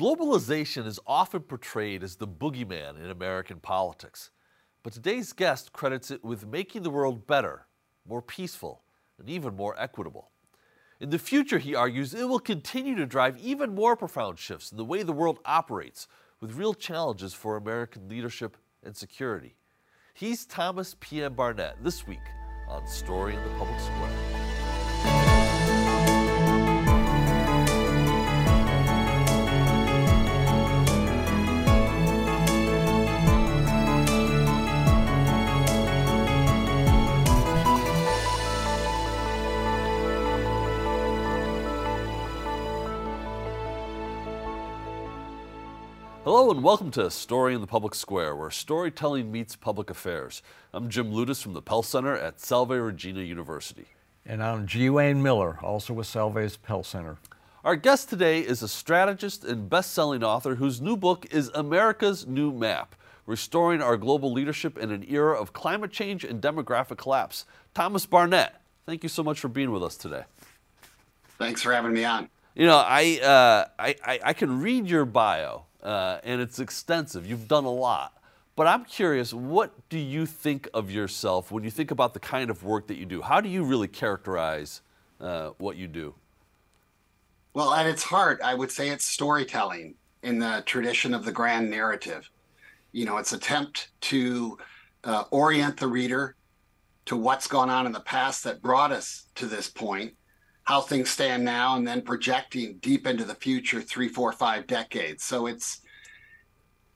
Globalization is often portrayed as the boogeyman in American politics, but today's guest credits it with making the world better, more peaceful, and even more equitable. In the future, he argues, it will continue to drive even more profound shifts in the way the world operates, with real challenges for American leadership and security. He's Thomas P.M. Barnett this week on Story in the Public Square. Hello and welcome to Story in the Public Square, where storytelling meets public affairs. I'm Jim Ludes from the Pell Center at Salve Regina University. And I'm G. Wayne Miller, also with Salve's Pell Center. Our guest today is a strategist and best-selling author whose new book is America's New Map, Restoring Our Global Leadership in an Era of Climate Change and Demographic Collapse. Thomas Barnett, thank you so much for being with us today. Thanks for having me on. You know, I, uh, I, I, I can read your bio, uh, and it's extensive. You've done a lot. But I'm curious, what do you think of yourself when you think about the kind of work that you do? How do you really characterize uh, what you do? Well, at its heart, I would say it's storytelling in the tradition of the grand narrative. You know, it's attempt to uh, orient the reader to what's gone on in the past that brought us to this point, how things stand now, and then projecting deep into the future, three, four, five decades. So it's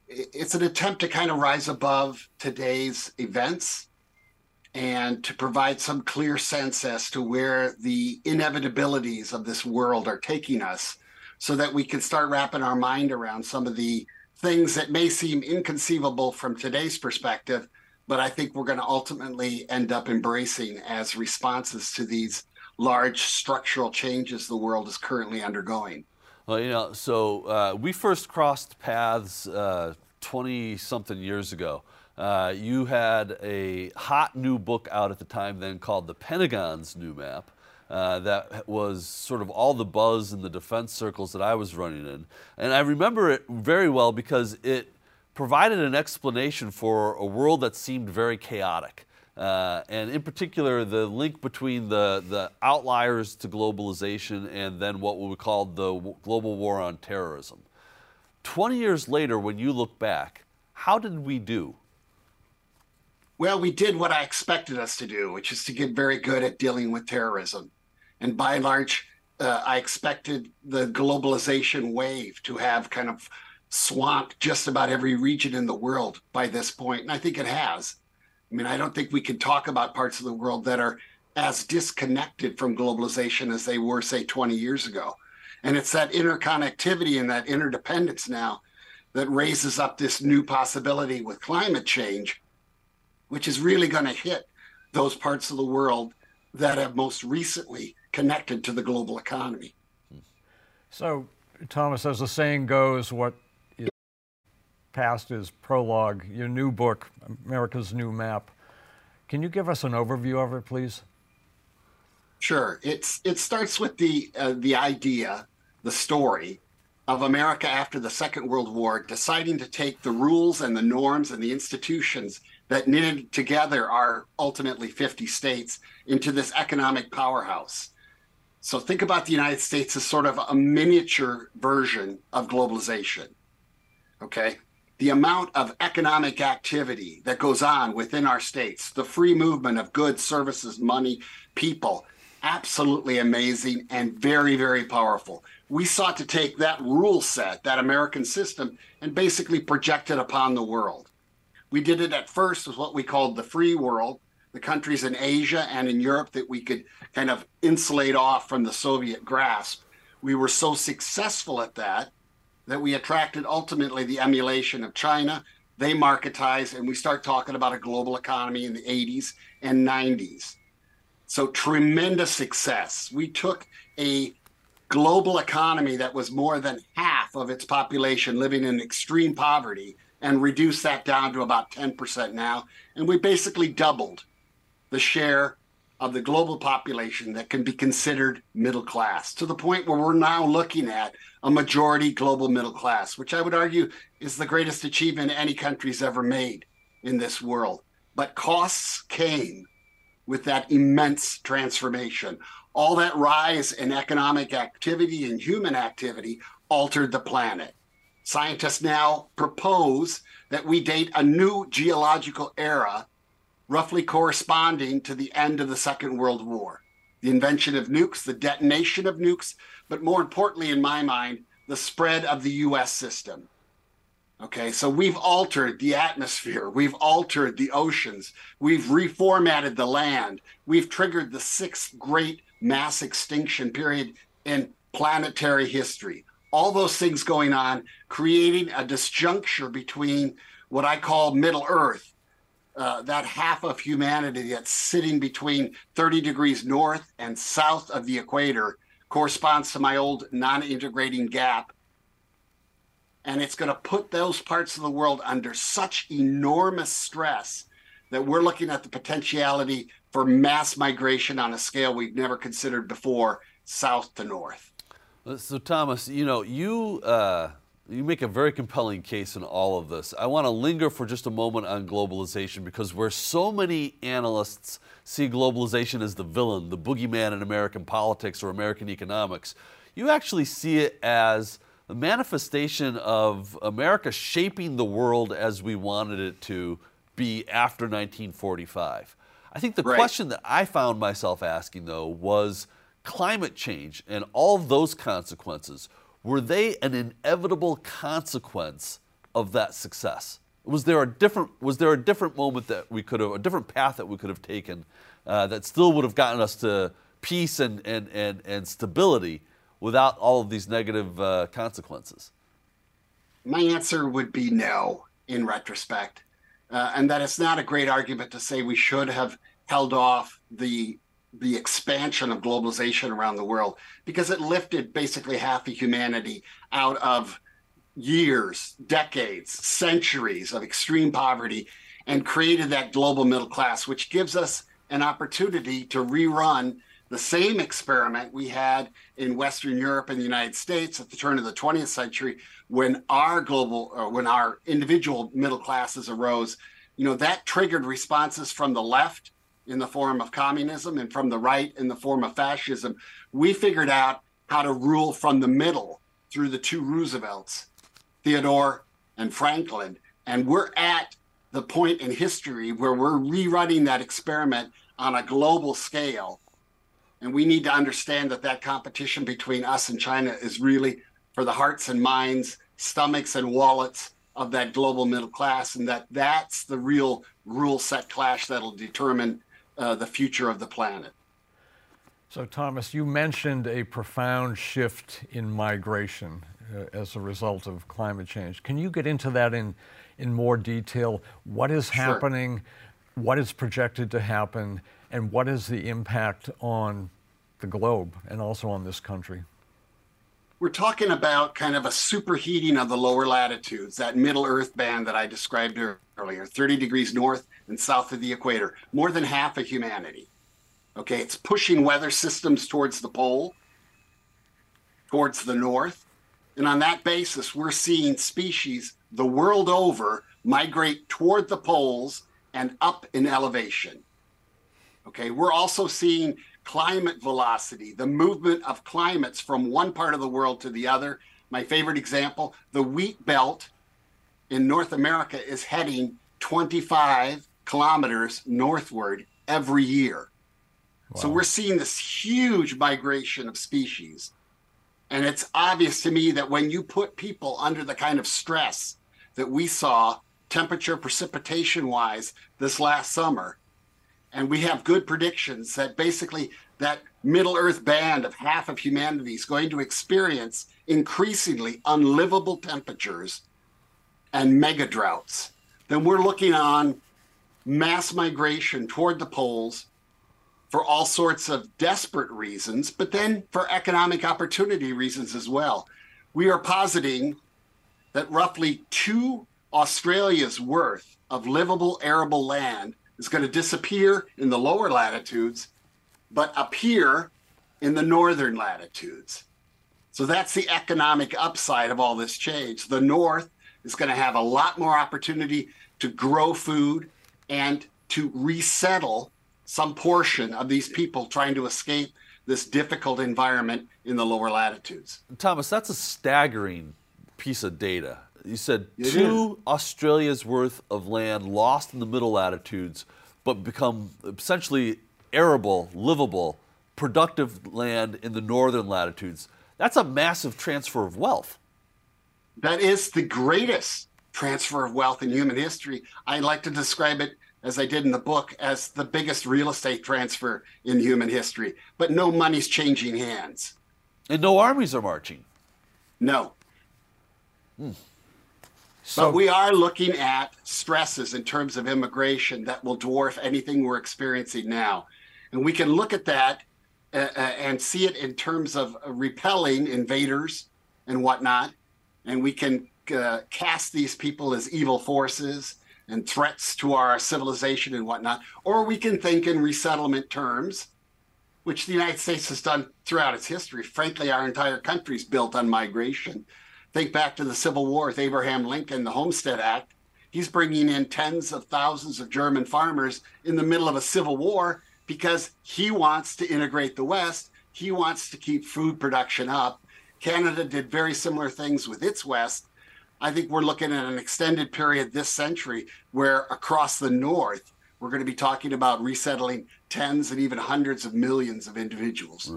it's an attempt to kind of rise above today's events and to provide some clear sense as to where the inevitabilities of this world are taking us so that we can start wrapping our mind around some of the things that may seem inconceivable from today's perspective but i think we're going to ultimately end up embracing as responses to these large structural changes the world is currently undergoing well, you know, so uh, we first crossed paths 20 uh, something years ago. Uh, you had a hot new book out at the time then called The Pentagon's New Map. Uh, that was sort of all the buzz in the defense circles that I was running in. And I remember it very well because it provided an explanation for a world that seemed very chaotic. Uh, and in particular, the link between the, the outliers to globalization and then what we call the global war on terrorism. 20 years later, when you look back, how did we do? Well, we did what I expected us to do, which is to get very good at dealing with terrorism. And by and large, uh, I expected the globalization wave to have kind of swamped just about every region in the world by this point, and I think it has. I mean, I don't think we can talk about parts of the world that are as disconnected from globalization as they were, say, 20 years ago. And it's that interconnectivity and that interdependence now that raises up this new possibility with climate change, which is really going to hit those parts of the world that have most recently connected to the global economy. So, Thomas, as the saying goes, what past is prologue, your new book, America's New Map. Can you give us an overview of it, please? Sure. It's it starts with the uh, the idea, the story of America after the Second World War deciding to take the rules and the norms and the institutions that knitted together our ultimately 50 states into this economic powerhouse. So think about the United States as sort of a miniature version of globalization. Okay the amount of economic activity that goes on within our states, the free movement of goods, services, money, people, absolutely amazing and very, very powerful. We sought to take that rule set, that American system, and basically project it upon the world. We did it at first with what we called the free world, the countries in Asia and in Europe that we could kind of insulate off from the Soviet grasp. We were so successful at that that we attracted ultimately the emulation of China. They marketize, and we start talking about a global economy in the 80s and 90s. So, tremendous success. We took a global economy that was more than half of its population living in extreme poverty and reduced that down to about 10% now. And we basically doubled the share of the global population that can be considered middle class to the point where we're now looking at a majority global middle class, which I would argue is the greatest achievement any country's ever made in this world. But costs came with that immense transformation. All that rise in economic activity and human activity altered the planet. Scientists now propose that we date a new geological era roughly corresponding to the end of the Second World War. The invention of nukes, the detonation of nukes, but more importantly, in my mind, the spread of the US system. Okay, so we've altered the atmosphere, we've altered the oceans, we've reformatted the land, we've triggered the sixth great mass extinction period in planetary history. All those things going on, creating a disjuncture between what I call Middle Earth, uh, that half of humanity that's sitting between 30 degrees north and south of the equator corresponds to my old non integrating gap. And it's going to put those parts of the world under such enormous stress that we're looking at the potentiality for mass migration on a scale we've never considered before, south to north. So, Thomas, you know, you. Uh you make a very compelling case in all of this. I want to linger for just a moment on globalization because where so many analysts see globalization as the villain, the boogeyman in American politics or American economics, you actually see it as a manifestation of America shaping the world as we wanted it to be after 1945. I think the right. question that I found myself asking, though, was climate change and all those consequences were they an inevitable consequence of that success? Was there a different was there a different moment that we could have a different path that we could have taken uh, that still would have gotten us to peace and and and, and stability without all of these negative uh, consequences? My answer would be no in retrospect, uh, and that it's not a great argument to say we should have held off the the expansion of globalization around the world because it lifted basically half of humanity out of years, decades, centuries of extreme poverty and created that global middle class, which gives us an opportunity to rerun the same experiment we had in Western Europe and the United States at the turn of the 20th century when our global, uh, when our individual middle classes arose. You know, that triggered responses from the left in the form of communism and from the right in the form of fascism, we figured out how to rule from the middle through the two Roosevelts, Theodore and Franklin. And we're at the point in history where we're rerunning that experiment on a global scale. And we need to understand that that competition between us and China is really for the hearts and minds, stomachs and wallets of that global middle class, and that that's the real rule set clash that'll determine uh, the future of the planet. So, Thomas, you mentioned a profound shift in migration uh, as a result of climate change. Can you get into that in, in more detail? What is sure. happening? What is projected to happen? And what is the impact on the globe and also on this country? We're talking about kind of a superheating of the lower latitudes, that middle earth band that I described earlier, 30 degrees north and south of the equator, more than half of humanity. Okay, it's pushing weather systems towards the pole, towards the north. And on that basis, we're seeing species the world over migrate toward the poles and up in elevation. Okay, we're also seeing climate velocity, the movement of climates from one part of the world to the other. My favorite example the wheat belt in North America is heading 25 kilometers northward every year. Wow. So we're seeing this huge migration of species. And it's obvious to me that when you put people under the kind of stress that we saw temperature precipitation wise this last summer, and we have good predictions that basically that middle earth band of half of humanity is going to experience increasingly unlivable temperatures and mega droughts, then we're looking on mass migration toward the poles for all sorts of desperate reasons, but then for economic opportunity reasons as well. We are positing that roughly two Australia's worth of livable arable land is going to disappear in the lower latitudes but appear in the northern latitudes. So that's the economic upside of all this change. The North is going to have a lot more opportunity to grow food and to resettle some portion of these people trying to escape this difficult environment in the lower latitudes. Thomas, that's a staggering piece of data. You said two. Australia's worth of land lost in the middle latitudes, but become essentially arable, livable, productive land in the northern latitudes. That's a massive transfer of wealth. That is the greatest transfer of wealth in human history. I like to describe it as I did in the book, as the biggest real estate transfer in human history. But no money's changing hands. And no armies are marching. No. Hmm. So, but we are looking at stresses in terms of immigration that will dwarf anything we're experiencing now. And we can look at that uh, uh and see it in terms of repelling invaders and whatnot. And we can uh, cast these people as evil forces and threats to our civilization and whatnot, or we can think in resettlement terms, which the United States has done throughout its history. Frankly, our entire country is built on migration. Think back to the Civil War with Abraham Lincoln, the Homestead Act. He's bringing in tens of thousands of German farmers in the middle of a civil war because he wants to integrate the West. He wants to keep food production up. Canada did very similar things with its West I think we're looking at an extended period this century where across the North, we're going to be talking about resettling tens and even hundreds of millions of individuals.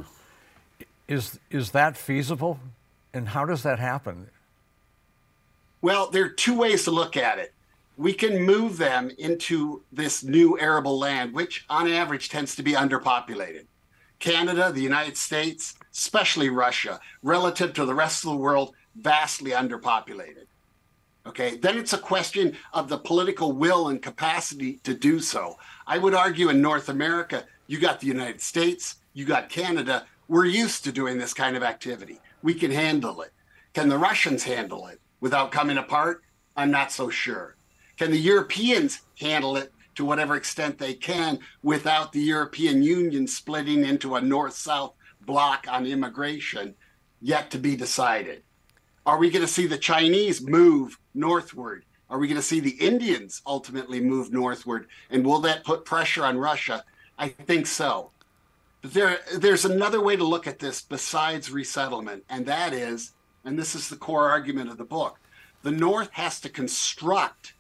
Is, is that feasible? And how does that happen? Well, there are two ways to look at it. We can move them into this new arable land, which on average tends to be underpopulated. Canada, the United States, especially Russia, relative to the rest of the world, vastly underpopulated. Okay, then it's a question of the political will and capacity to do so. I would argue in North America, you got the United States, you got Canada. We're used to doing this kind of activity. We can handle it. Can the Russians handle it without coming apart? I'm not so sure. Can the Europeans handle it to whatever extent they can without the European Union splitting into a north south block on immigration? Yet to be decided. Are we going to see the Chinese move northward? Are we going to see the Indians ultimately move northward? And will that put pressure on Russia? I think so. There, there's another way to look at this besides resettlement, and that is, and this is the core argument of the book, the North has to construct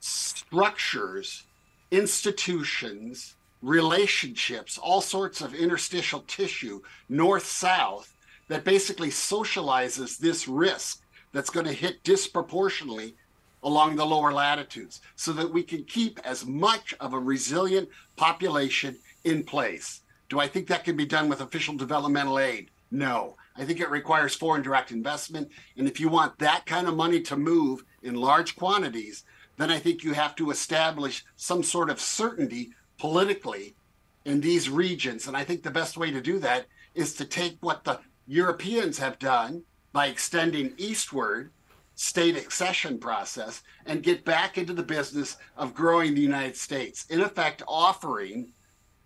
structures, institutions, relationships, all sorts of interstitial tissue, north south, that basically socializes this risk that's going to hit disproportionately along the lower latitudes so that we can keep as much of a resilient population in place. Do I think that can be done with official developmental aid? No. I think it requires foreign direct investment. And if you want that kind of money to move in large quantities, then I think you have to establish some sort of certainty politically in these regions. And I think the best way to do that is to take what the Europeans have done by extending eastward state accession process and get back into the business of growing the United States. In effect, offering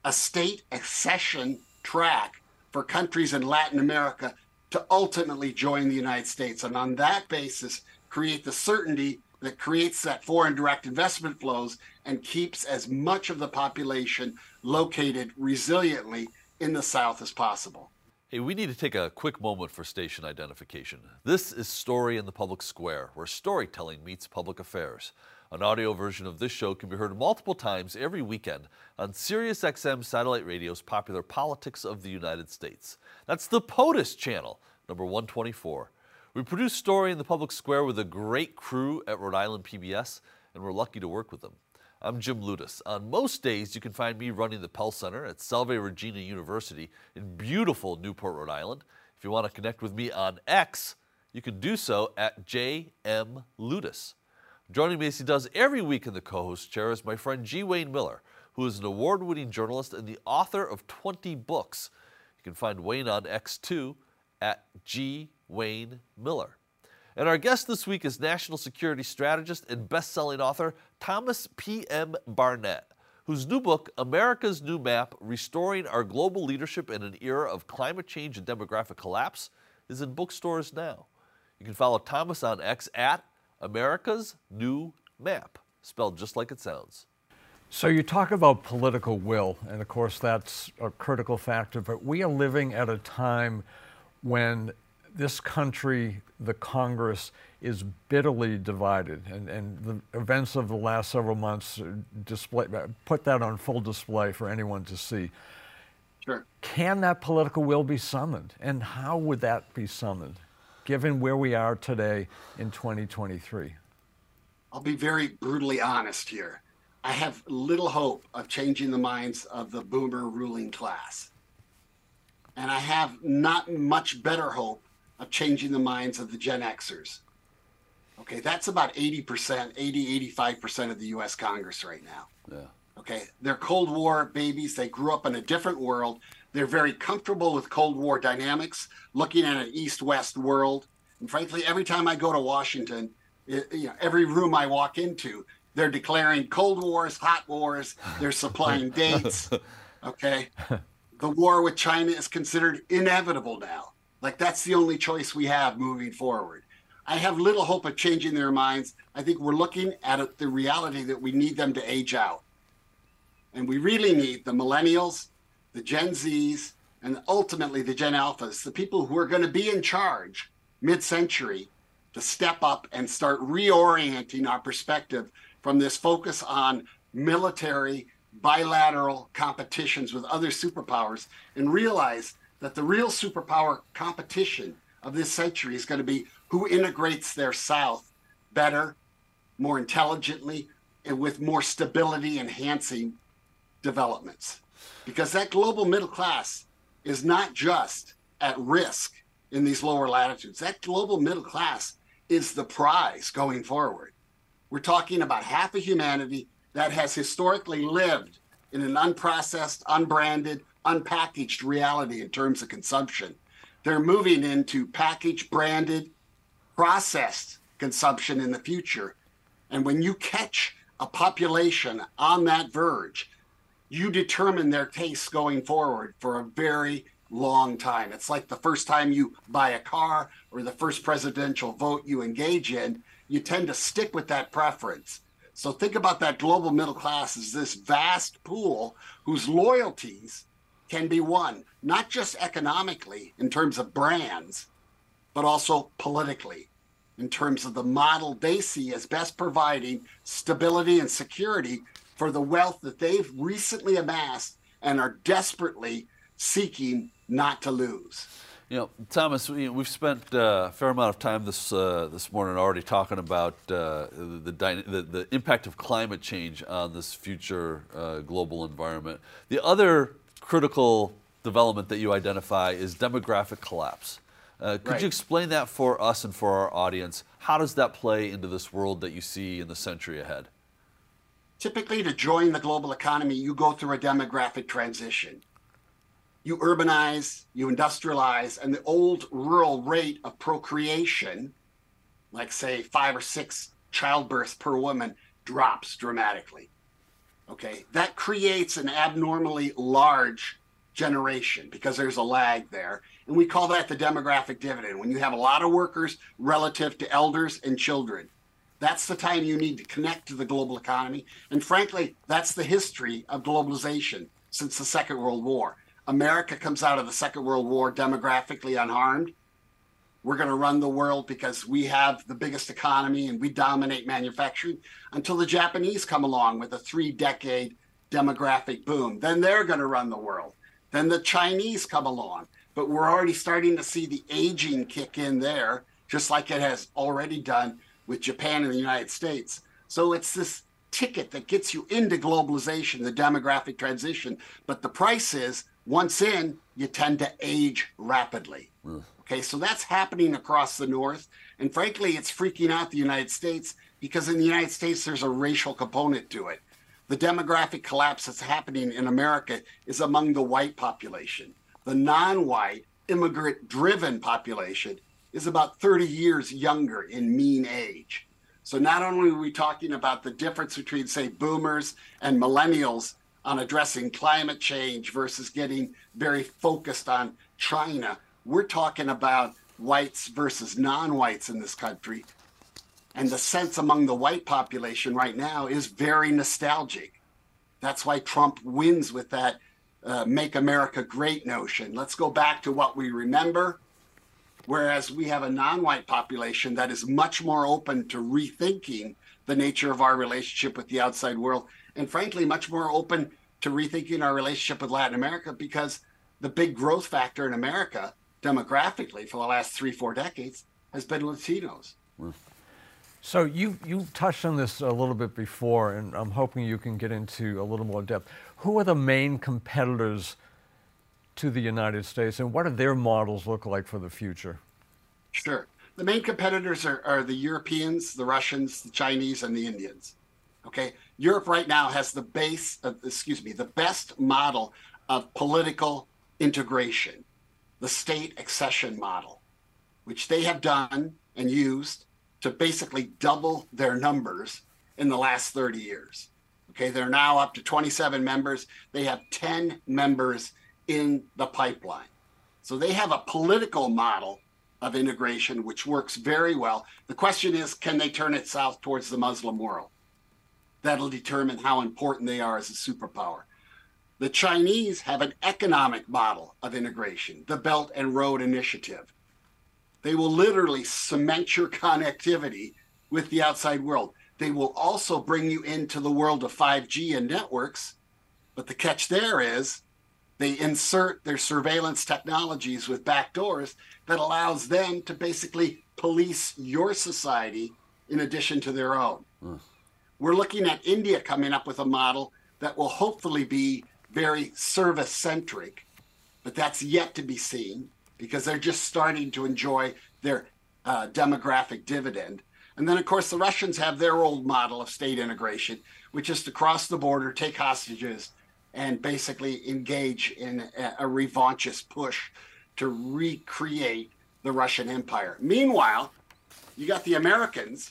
a state accession track for countries in Latin America to ultimately join the United States. And on that basis, create the certainty that creates that foreign direct investment flows and keeps as much of the population located resiliently in the South as possible. Hey, we need to take a quick moment for station identification. This is Story in the Public Square, where storytelling meets public affairs. An audio version of this show can be heard multiple times every weekend on SiriusXM satellite radio's popular Politics of the United States. That's the POTUS channel, number 124. We produce Story in the Public Square with a great crew at Rhode Island PBS, and we're lucky to work with them. I'm Jim Ludes. On most days, you can find me running the Pell Center at Salve Regina University in beautiful Newport, Rhode Island. If you want to connect with me on X, you can do so at JM. Joining me as he does every week in the co host chair is my friend G. Wayne Miller, who is an award winning journalist and the author of 20 books. You can find Wayne on X2 at G. Wayne Miller. And our guest this week is national security strategist and best selling author Thomas P.M. Barnett, whose new book, America's New Map Restoring Our Global Leadership in an Era of Climate Change and Demographic Collapse, is in bookstores now. You can follow Thomas on X at America's New Map, spelled just like it sounds. So you talk about political will, and of course that's a critical factor, but we are living at a time when this country, the Congress, is bitterly divided, and, and the events of the last several months display, put that on full display for anyone to see. Sure. Can that political will be summoned, and how would that be summoned, given where we are today in 2023? I'll be very brutally honest here. I have little hope of changing the minds of the boomer ruling class. And I have not much better hope of changing the minds of the Gen Xers. Okay, that's about 80%, 80, 85% of the US Congress right now. Yeah. Okay, they're Cold War babies. They grew up in a different world. They're very comfortable with Cold War dynamics, looking at an East West world. And frankly, every time I go to Washington, it, you know, every room I walk into, they're declaring Cold Wars, hot wars. They're supplying dates. Okay. The war with China is considered inevitable now. Like that's the only choice we have moving forward. I have little hope of changing their minds. I think we're looking at the reality that we need them to age out. And we really need the millennials, the Gen Zs, and ultimately the Gen Alphas, the people who are going to be in charge mid century, to step up and start reorienting our perspective from this focus on military bilateral competitions with other superpowers and realize that the real superpower competition of this century is going to be who integrates their South better, more intelligently, and with more stability enhancing developments. Because that global middle class is not just at risk in these lower latitudes, that global middle class is the prize going forward. We're talking about half of humanity that has historically lived in an unprocessed, unbranded, unpackaged reality in terms of consumption. They're moving into packaged, branded, processed consumption in the future. And when you catch a population on that verge, you determine their tastes going forward for a very long time. It's like the first time you buy a car or the first presidential vote you engage in you tend to stick with that preference. So think about that global middle class as this vast pool whose loyalties can be won, not just economically in terms of brands, but also politically in terms of the model they see as best providing stability and security for the wealth that they've recently amassed and are desperately seeking not to lose. You know, Thomas, we, have spent uh, a fair amount of time this uh, this morning already talking about uh, the, the, the impact of climate change on this future uh, global environment. The other critical development that you identify is demographic collapse. Uh, could right. you explain that for us and for our audience? How does that play into this world that you see in the century ahead? Typically, to join the global economy, you go through a demographic transition you urbanize, you industrialize, and the old rural rate of procreation, like say five or six childbirths per woman, drops dramatically. Okay, that creates an abnormally large generation because there's a lag there. And we call that the demographic dividend. When you have a lot of workers relative to elders and children, that's the time you need to connect to the global economy. And frankly, that's the history of globalization since the Second World War. America comes out of the Second World War demographically unharmed. We're going to run the world because we have the biggest economy and we dominate manufacturing until the Japanese come along with a three decade demographic boom. Then they're going to run the world. Then the Chinese come along. But we're already starting to see the aging kick in there, just like it has already done with Japan and the United States. So it's this ticket that gets you into globalization, the demographic transition. But the price is once in, you tend to age rapidly. Mm. Okay, so that's happening across the North. And frankly, it's freaking out the United States because in the United States, there's a racial component to it. The demographic collapse that's happening in America is among the white population. The non white, immigrant driven population is about 30 years younger in mean age. So not only are we talking about the difference between, say, boomers and millennials on addressing climate change versus getting very focused on China. We're talking about whites versus non whites in this country. And the sense among the white population right now is very nostalgic. That's why Trump wins with that uh, make America great notion. Let's go back to what we remember. Whereas we have a non white population that is much more open to rethinking the nature of our relationship with the outside world, and frankly, much more open to rethinking our relationship with Latin America because the big growth factor in America demographically for the last three, four decades has been Latinos. So you, you touched on this a little bit before, and I'm hoping you can get into a little more depth. Who are the main competitors to the United States, and what do their models look like for the future? Sure. The main competitors are, are the Europeans, the Russians, the Chinese, and the Indians. Okay. Europe right now has the base, of, excuse me, the best model of political integration, the state accession model, which they have done and used to basically double their numbers in the last 30 years. Okay, they're now up to 27 members. They have 10 members in the pipeline. So they have a political model of integration which works very well. The question is can they turn it south towards the Muslim world? That'll determine how important they are as a superpower. The Chinese have an economic model of integration, the Belt and Road Initiative. They will literally cement your connectivity with the outside world. They will also bring you into the world of 5G and networks. But the catch there is they insert their surveillance technologies with backdoors that allows them to basically police your society in addition to their own. Mm. We're looking at India coming up with a model that will hopefully be very service centric, but that's yet to be seen because they're just starting to enjoy their uh, demographic dividend. And then, of course, the Russians have their old model of state integration, which is to cross the border, take hostages, and basically engage in a, a revanchist push to recreate the Russian Empire. Meanwhile, you got the Americans,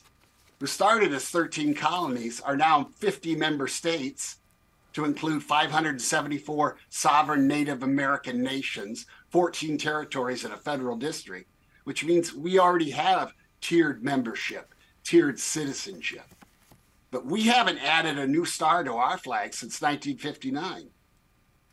who started as 13 colonies, are now 50 member states to include 574 sovereign Native American nations, 14 territories, and a federal district, which means we already have tiered membership, tiered citizenship. But we haven't added a new star to our flag since 1959,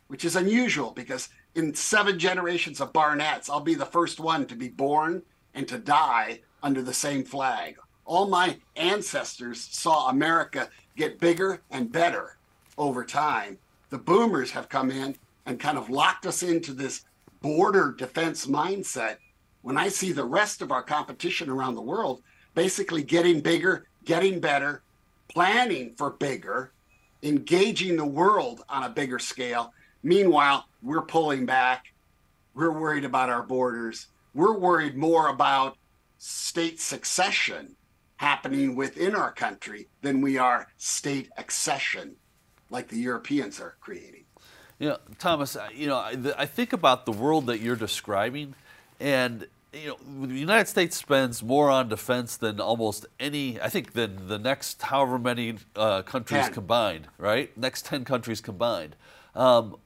which is unusual because in seven generations of Barnetts, I'll be the first one to be born and to die under the same flag. All my ancestors saw America get bigger and better over time. The boomers have come in and kind of locked us into this border defense mindset. When I see the rest of our competition around the world basically getting bigger, getting better, planning for bigger, engaging the world on a bigger scale. Meanwhile, we're pulling back. We're worried about our borders. We're worried more about state succession happening within our country than we are state accession like the Europeans are creating. You know, Thomas, you know, I, I think about the world that you're describing, and you know, the United States spends more on defense than almost any, I think, than the next however many uh, countries ten. combined, right? Next 10 countries combined. Um,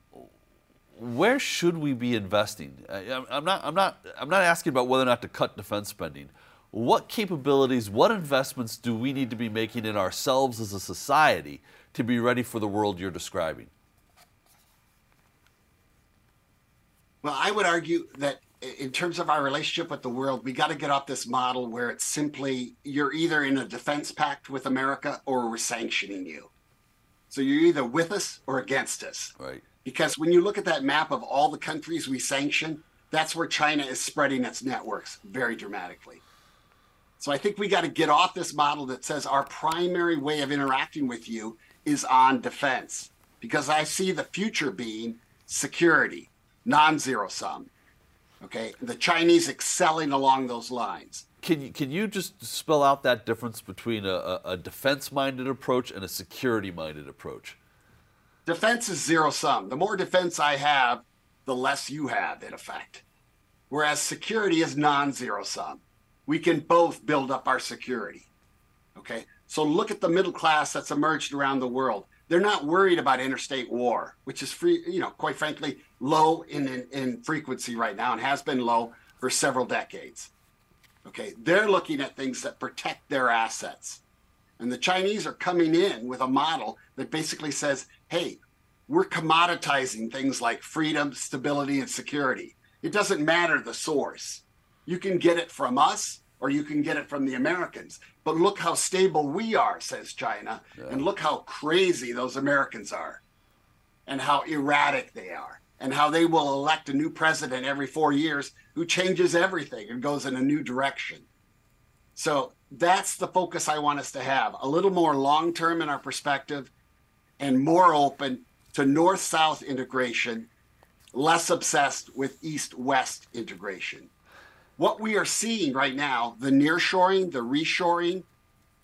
where should we be investing? I, I'm not, I'm, not, I'm not asking about whether or not to cut defense spending. What capabilities, what investments do we need to be making in ourselves as a society to be ready for the world you're describing? Well, I would argue that in terms of our relationship with the world, we got to get off this model where it's simply you're either in a defense pact with America or we're sanctioning you. So you're either with us or against us. Right. Because when you look at that map of all the countries we sanction, that's where China is spreading its networks very dramatically. So I think we got to get off this model that says our primary way of interacting with you is on defense. Because I see the future being security, non zero sum Okay, the Chinese excelling along those lines. Can you, can you just spell out that difference between a, a defense minded approach and a security minded approach? Defense is zero sum. The more defense I have, the less you have, in effect. Whereas security is non zero sum. We can both build up our security. Okay, so look at the middle class that's emerged around the world. They're not worried about interstate war, which is free, you know, quite frankly, low in, in, in frequency right now and has been low for several decades. Okay, they're looking at things that protect their assets. And the Chinese are coming in with a model that basically says, hey, we're commoditizing things like freedom, stability, and security. It doesn't matter the source. You can get it from us or you can get it from the Americans. But look how stable we are, says China. Yeah. And look how crazy those Americans are and how erratic they are and how they will elect a new president every four years who changes everything and goes in a new direction. So that's the focus I want us to have a little more long term in our perspective and more open to north south integration, less obsessed with east west integration what we are seeing right now, the nearshoring, the reshoring,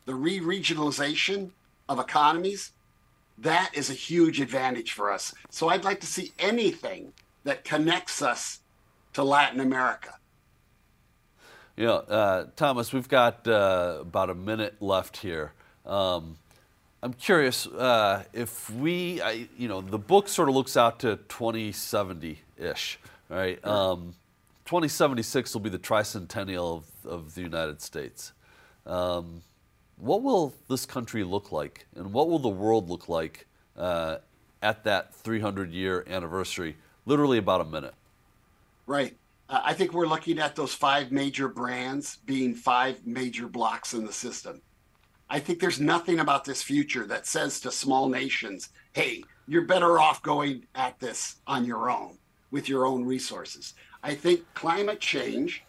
the re-regionalization of economies, that is a huge advantage for us. So I'd like to see anything that connects us to Latin America. You know, uh, Thomas, we've got uh, about a minute left here. Um, I'm curious uh, if we, I, you know, the book sort of looks out to 2070 ish, right? Um, 2076 will be the tricentennial of, of the United States. Um, what will this country look like, and what will the world look like uh, at that 300 year anniversary? Literally about a minute. Right. Uh, I think we're looking at those five major brands being five major blocks in the system. I think there's nothing about this future that says to small nations, hey, you're better off going at this on your own with your own resources. I think climate change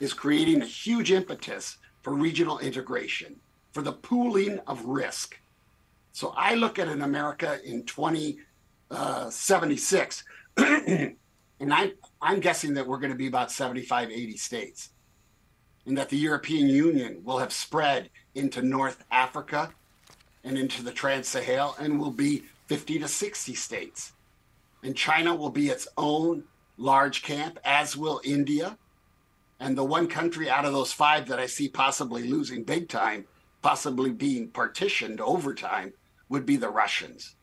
is creating a huge impetus for regional integration, for the pooling of risk. So I look at an America in 2076, uh, and I'm, I'm guessing that we're going to be about 75, 80 states, and that the European Union will have spread into North Africa and into the Trans Sahel and will be 50 to 60 states. And China will be its own large camp, as will India. And the one country out of those five that I see possibly losing big time, possibly being partitioned over time, would be the Russians.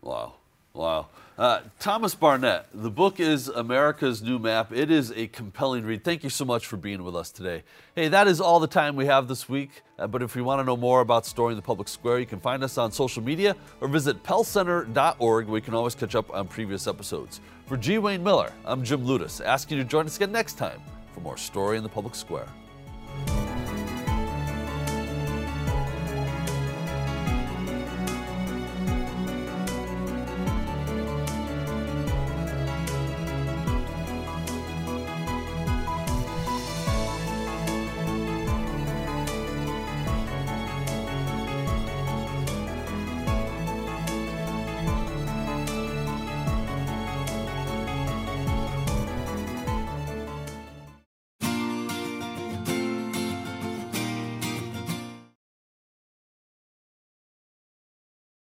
Wow. Wow. Uh, Thomas Barnett, the book is America's New Map. It is a compelling read. Thank you so much for being with us today. Hey, that is all the time we have this week. Uh, but if you want to know more about Story in the Public Square, you can find us on social media or visit pellcenter.org where you can always catch up on previous episodes. For G. Wayne Miller, I'm Jim Ludes, asking you to join us again next time for more Story in the Public Square.